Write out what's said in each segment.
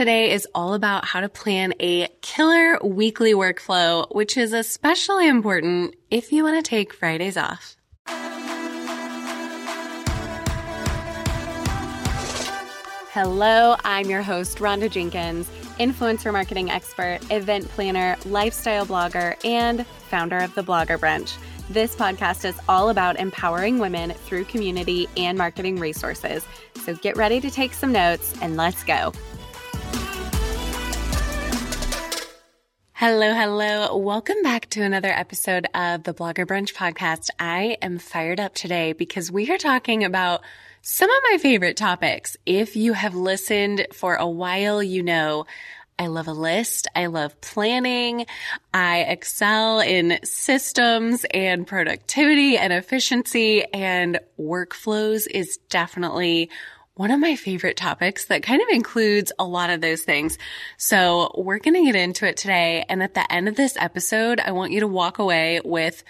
today is all about how to plan a killer weekly workflow, which is especially important if you want to take Fridays off. Hello, I'm your host, Rhonda Jenkins, influencer marketing expert, event planner, lifestyle blogger, and founder of the Blogger Brunch. This podcast is all about empowering women through community and marketing resources. So get ready to take some notes and let's go. Hello, hello. Welcome back to another episode of the Blogger Brunch podcast. I am fired up today because we are talking about some of my favorite topics. If you have listened for a while, you know I love a list. I love planning. I excel in systems and productivity and efficiency and workflows is definitely one of my favorite topics that kind of includes a lot of those things. So we're going to get into it today. And at the end of this episode, I want you to walk away with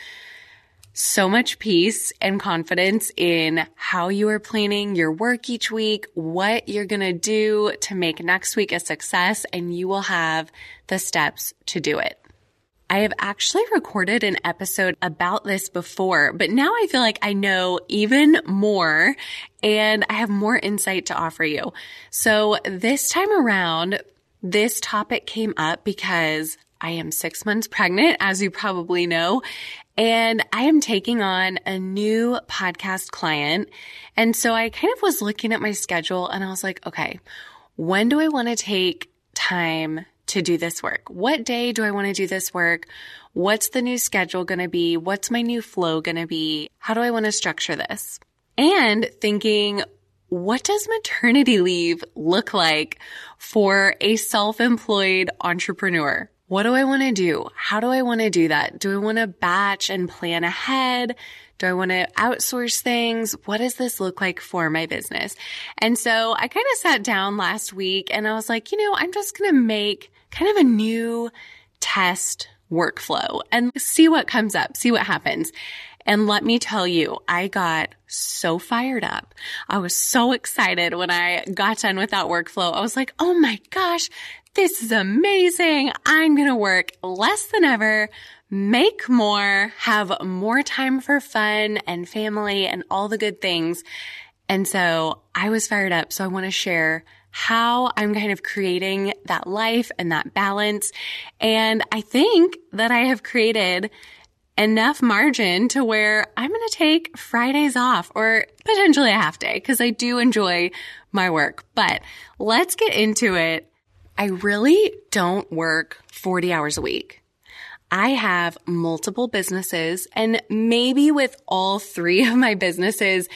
so much peace and confidence in how you are planning your work each week, what you're going to do to make next week a success, and you will have the steps to do it. I have actually recorded an episode about this before, but now I feel like I know even more and I have more insight to offer you. So this time around, this topic came up because I am six months pregnant, as you probably know, and I am taking on a new podcast client. And so I kind of was looking at my schedule and I was like, okay, when do I want to take time to do this work? What day do I want to do this work? What's the new schedule going to be? What's my new flow going to be? How do I want to structure this? And thinking, what does maternity leave look like for a self-employed entrepreneur? What do I want to do? How do I want to do that? Do I want to batch and plan ahead? Do I want to outsource things? What does this look like for my business? And so I kind of sat down last week and I was like, you know, I'm just going to make kind of a new test workflow and see what comes up, see what happens. And let me tell you, I got so fired up. I was so excited when I got done with that workflow. I was like, Oh my gosh, this is amazing. I'm going to work less than ever, make more, have more time for fun and family and all the good things. And so I was fired up. So I want to share how I'm kind of creating that life and that balance. And I think that I have created enough margin to where I'm going to take Fridays off or potentially a half day because I do enjoy my work. But let's get into it I really don't work 40 hours a week. I have multiple businesses and maybe with all three of my businesses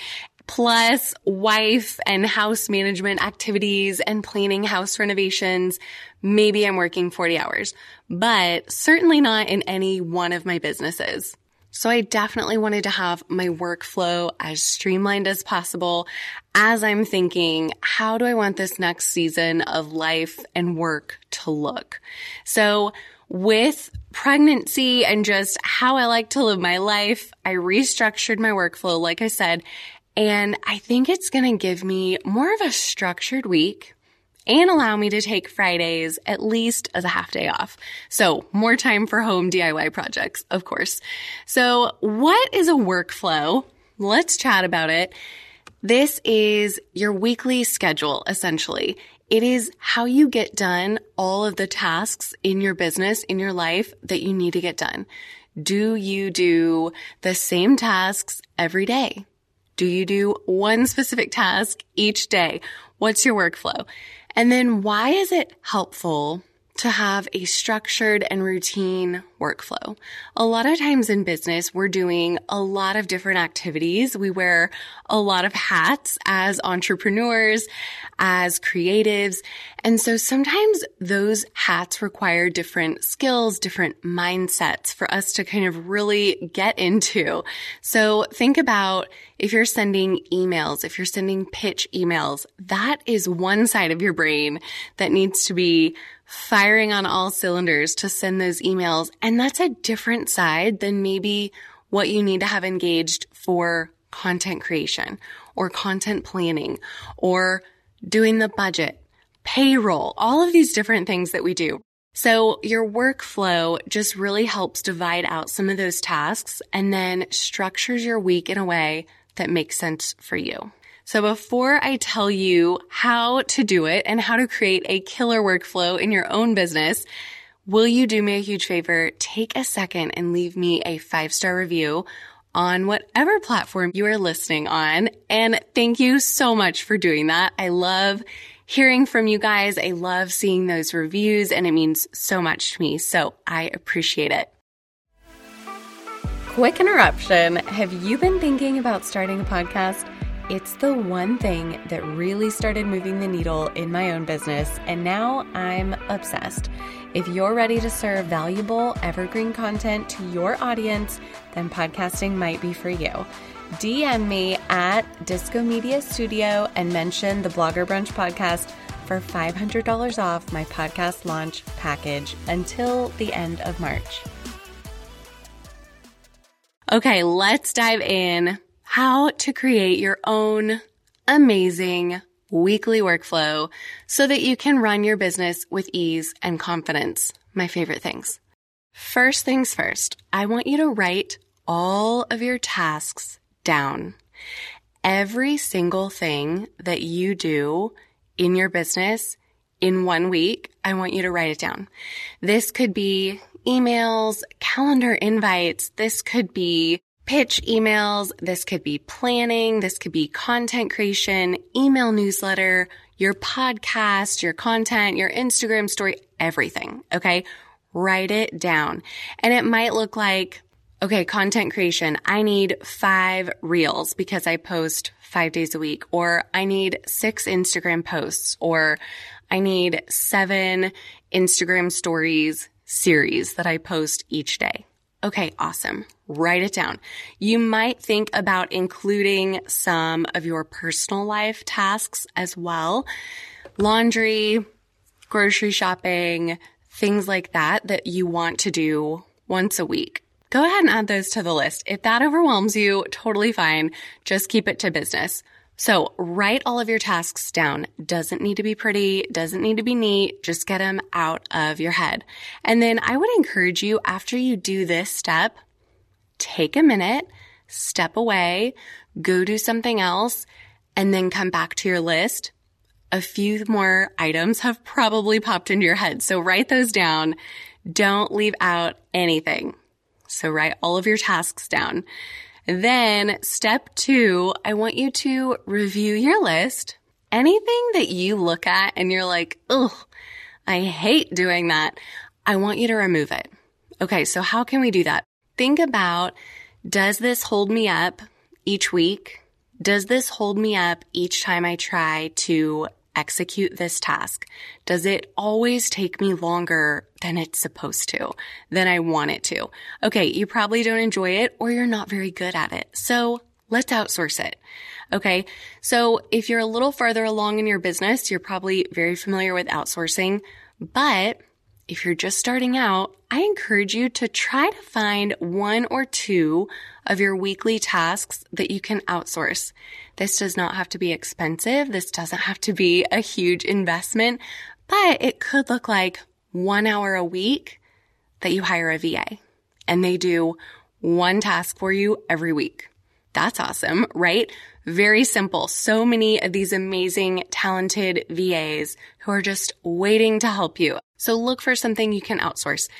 plus wife and house management activities and planning house renovations, maybe I'm working 40 hours, but certainly not in any one of my businesses. So I definitely wanted to have my workflow as streamlined as possible as I'm thinking, how do I want this next season of life and work to look? So with pregnancy and just how I like to live my life, I restructured my workflow, like I said, and I think it's going to give me more of a structured week and allow me to take Fridays at least as a half day off. So more time for home DIY projects, of course. So what is a workflow? Let's chat about it. This is your weekly schedule, essentially. It is how you get done all of the tasks in your business, in your life that you need to get done. Do you do the same tasks every day? Do you do one specific task each day? What's your workflow? And then why is it helpful to have a structured and routine workflow. A lot of times in business, we're doing a lot of different activities. We wear a lot of hats as entrepreneurs, as creatives. And so sometimes those hats require different skills, different mindsets for us to kind of really get into. So think about if you're sending emails, if you're sending pitch emails, that is one side of your brain that needs to be firing on all cylinders to send those emails. And that's a different side than maybe what you need to have engaged for content creation or content planning or doing the budget. payroll, all of these different things that we do. So your workflow just really helps divide out some of those tasks and then structures your week in a way that makes sense for you. So before I tell you how to do it and how to create a killer workflow in your own business, will you do me a huge favor? Take a second and leave me a five star review on whatever platform you are listening on. And thank you so much for doing that. I love hearing from you guys. I love seeing those reviews and it means so much to me. So I appreciate it. Quick interruption. Have you been thinking about starting a podcast? It's the one thing that really started moving the needle in my own business, and now I'm obsessed. If you're ready to serve valuable, evergreen content to your audience, then podcasting might be for you. DM me at Disco Media Studio and mention the Blogger Brunch podcast for $500 off my podcast launch package until the end of March. Okay, let's dive in. How to create your own amazing weekly workflow so that you can run your business with ease and confidence. My favorite things. First things first, I want you to write all of your tasks down. Every single thing that you do in your business in one week, I want you to write it down. This could be emails, calendar invites. This could be pitch emails. This could be planning. This could be content creation, email newsletter, your podcast, your content, your Instagram story, everything. Okay. Write it down. And it might look like okay, content creation. I need five reels because I post five days a week, or I need six Instagram posts, or I need seven Instagram stories series that I post each day. Okay, awesome. Write it down. You might think about including some of your personal life tasks as well. Laundry, grocery shopping, things like that that you want to do once a week go ahead and add those to the list. If that overwhelms you, totally fine. Just keep it to business. So write all of your tasks down. Doesn't need to be pretty, doesn't need to be neat. Just get them out of your head. And then I would encourage you after you do this step, take a minute, step away, go do something else, and then come back to your list. A few more items have probably popped into your head. So write those down. Don't leave out anything. So write all of your tasks down. Then step two, I want you to review your list. Anything that you look at and you're like, ugh, I hate doing that. I want you to remove it. Okay. So how can we do that? Think about, does this hold me up each week? Does this hold me up each time I try to execute this task? Does it always take me longer than it's supposed to, than I want it to? Okay, you probably don't enjoy it or you're not very good at it. So let's outsource it. Okay. So if you're a little further along in your business, you're probably very familiar with outsourcing, but if you're just starting out, I encourage you to try to find one or two of your weekly tasks that you can outsource. This does not have to be expensive. This doesn't have to be a huge investment, but it could look like one hour a week that you hire a VA and they do one task for you every week. That's awesome, right? Very simple. So many of these amazing, talented VAs who are just waiting to help you. So look for something you can outsource.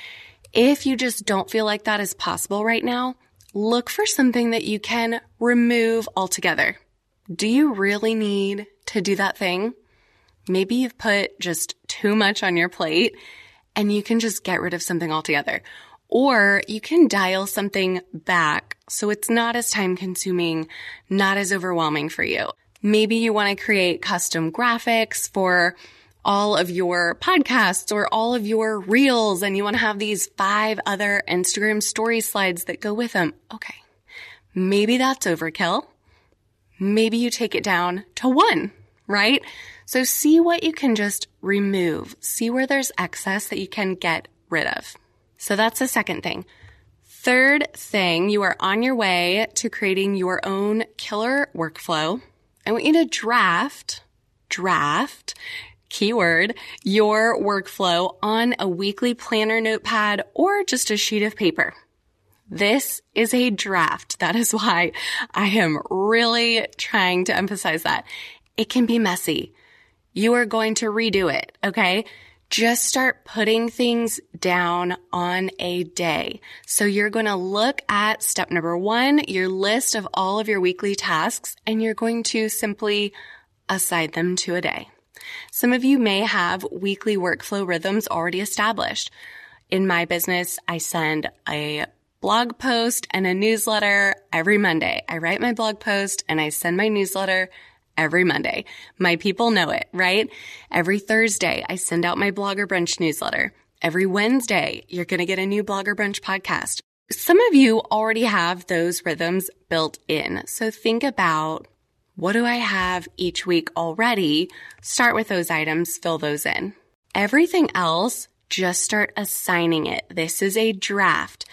If you just don't feel like that is possible right now, look for something that you can remove altogether. Do you really need to do that thing? Maybe you've put just too much on your plate and you can just get rid of something altogether. Or you can dial something back so it's not as time consuming, not as overwhelming for you. Maybe you want to create custom graphics for all of your podcasts or all of your reels and you want to have these five other Instagram story slides that go with them. Okay. Maybe that's overkill. Maybe you take it down to one, right? So see what you can just remove. See where there's excess that you can get rid of. So that's the second thing. Third thing, you are on your way to creating your own killer workflow. I want you to draft, draft keyword, your workflow on a weekly planner notepad or just a sheet of paper. This is a draft. That is why I am really trying to emphasize that. It can be messy. You are going to redo it. Okay. Just start putting things down on a day. So you're going to look at step number one, your list of all of your weekly tasks, and you're going to simply assign them to a day. Some of you may have weekly workflow rhythms already established. In my business, I send a blog post and a newsletter every Monday. I write my blog post and I send my newsletter every Monday. My people know it, right? Every Thursday, I send out my Blogger Brunch newsletter. Every Wednesday, you're going to get a new Blogger Brunch podcast. Some of you already have those rhythms built in. So think about what do I have each week already? Start with those items, fill those in. Everything else just start assigning it. This is a draft.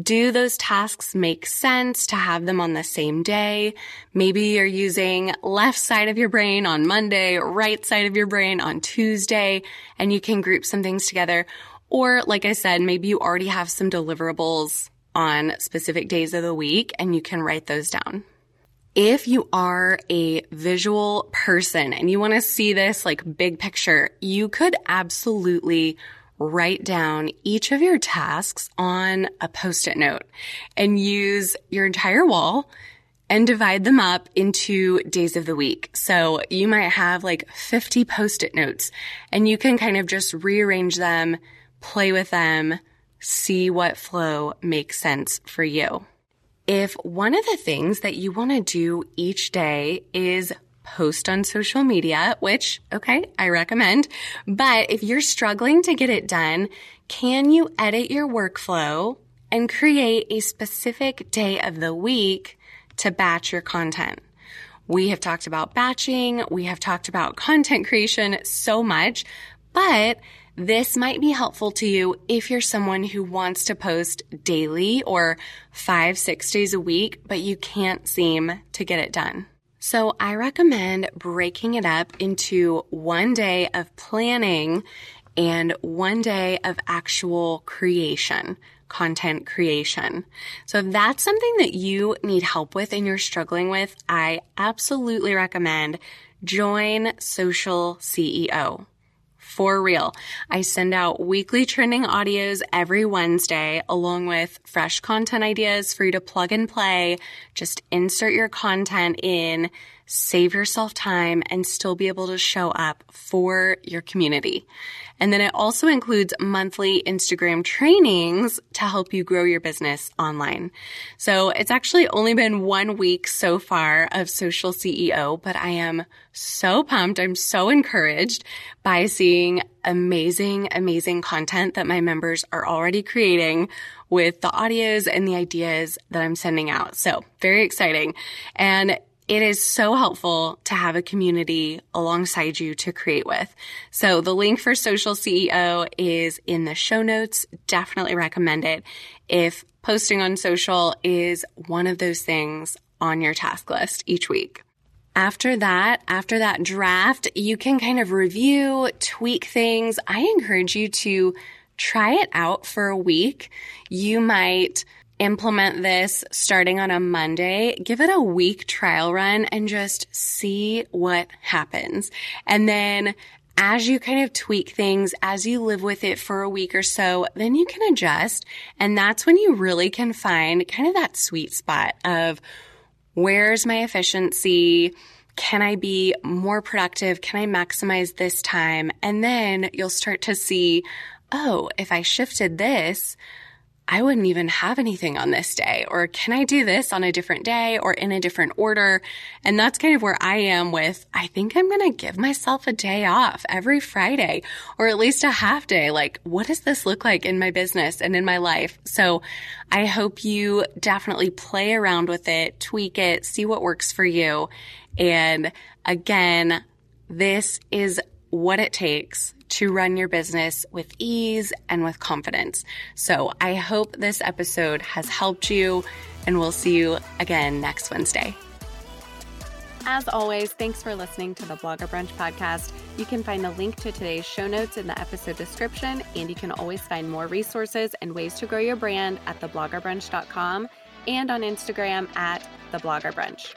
Do those tasks make sense to have them on the same day? Maybe you're using left side of your brain on Monday, right side of your brain on Tuesday, and you can group some things together. Or, like I said, maybe you already have some deliverables on specific days of the week and you can write those down. If you are a visual person and you want to see this like big picture, you could absolutely write down each of your tasks on a post-it note and use your entire wall and divide them up into days of the week. So you might have like 50 post-it notes and you can kind of just rearrange them, play with them, see what flow makes sense for you. If one of the things that you want to do each day is post on social media, which, okay, I recommend. But if you're struggling to get it done, can you edit your workflow and create a specific day of the week to batch your content? We have talked about batching. We have talked about content creation so much, but this might be helpful to you if you're someone who wants to post daily or five, six days a week, but you can't seem to get it done. So I recommend breaking it up into one day of planning and one day of actual creation, content creation. So if that's something that you need help with and you're struggling with, I absolutely recommend join Social CEO for real. I send out weekly trending audios every Wednesday along with fresh content ideas for you to plug and play. Just insert your content in, save yourself time and still be able to show up for your community. And then it also includes monthly Instagram trainings to help you grow your business online. So it's actually only been one week so far of social CEO, but I am so pumped. I'm so encouraged by seeing amazing, amazing content that my members are already creating with the audios and the ideas that I'm sending out. So very exciting. And it is so helpful to have a community alongside you to create with. So the link for Social CEO is in the show notes. Definitely recommend it if posting on social is one of those things on your task list each week. After that, after that draft, you can kind of review, tweak things. I encourage you to try it out for a week. You might implement this starting on a Monday, give it a week trial run and just see what happens. And then as you kind of tweak things, as you live with it for a week or so, then you can adjust. And that's when you really can find kind of that sweet spot of where's my efficiency? Can I be more productive? Can I maximize this time? And then you'll start to see, oh, if I shifted this, I wouldn't even have anything on this day, or can I do this on a different day or in a different order? And that's kind of where I am with, I think I'm going to give myself a day off every Friday or at least a half day. Like, what does this look like in my business and in my life? So I hope you definitely play around with it, tweak it, see what works for you. And again, this is what it takes to run your business with ease and with confidence. So I hope this episode has helped you, and we'll see you again next Wednesday. As always, thanks for listening to the Blogger Brunch podcast. You can find the link to today's show notes in the episode description, and you can always find more resources and ways to grow your brand at thebloggerbrunch.com and on Instagram at thebloggerbrunch.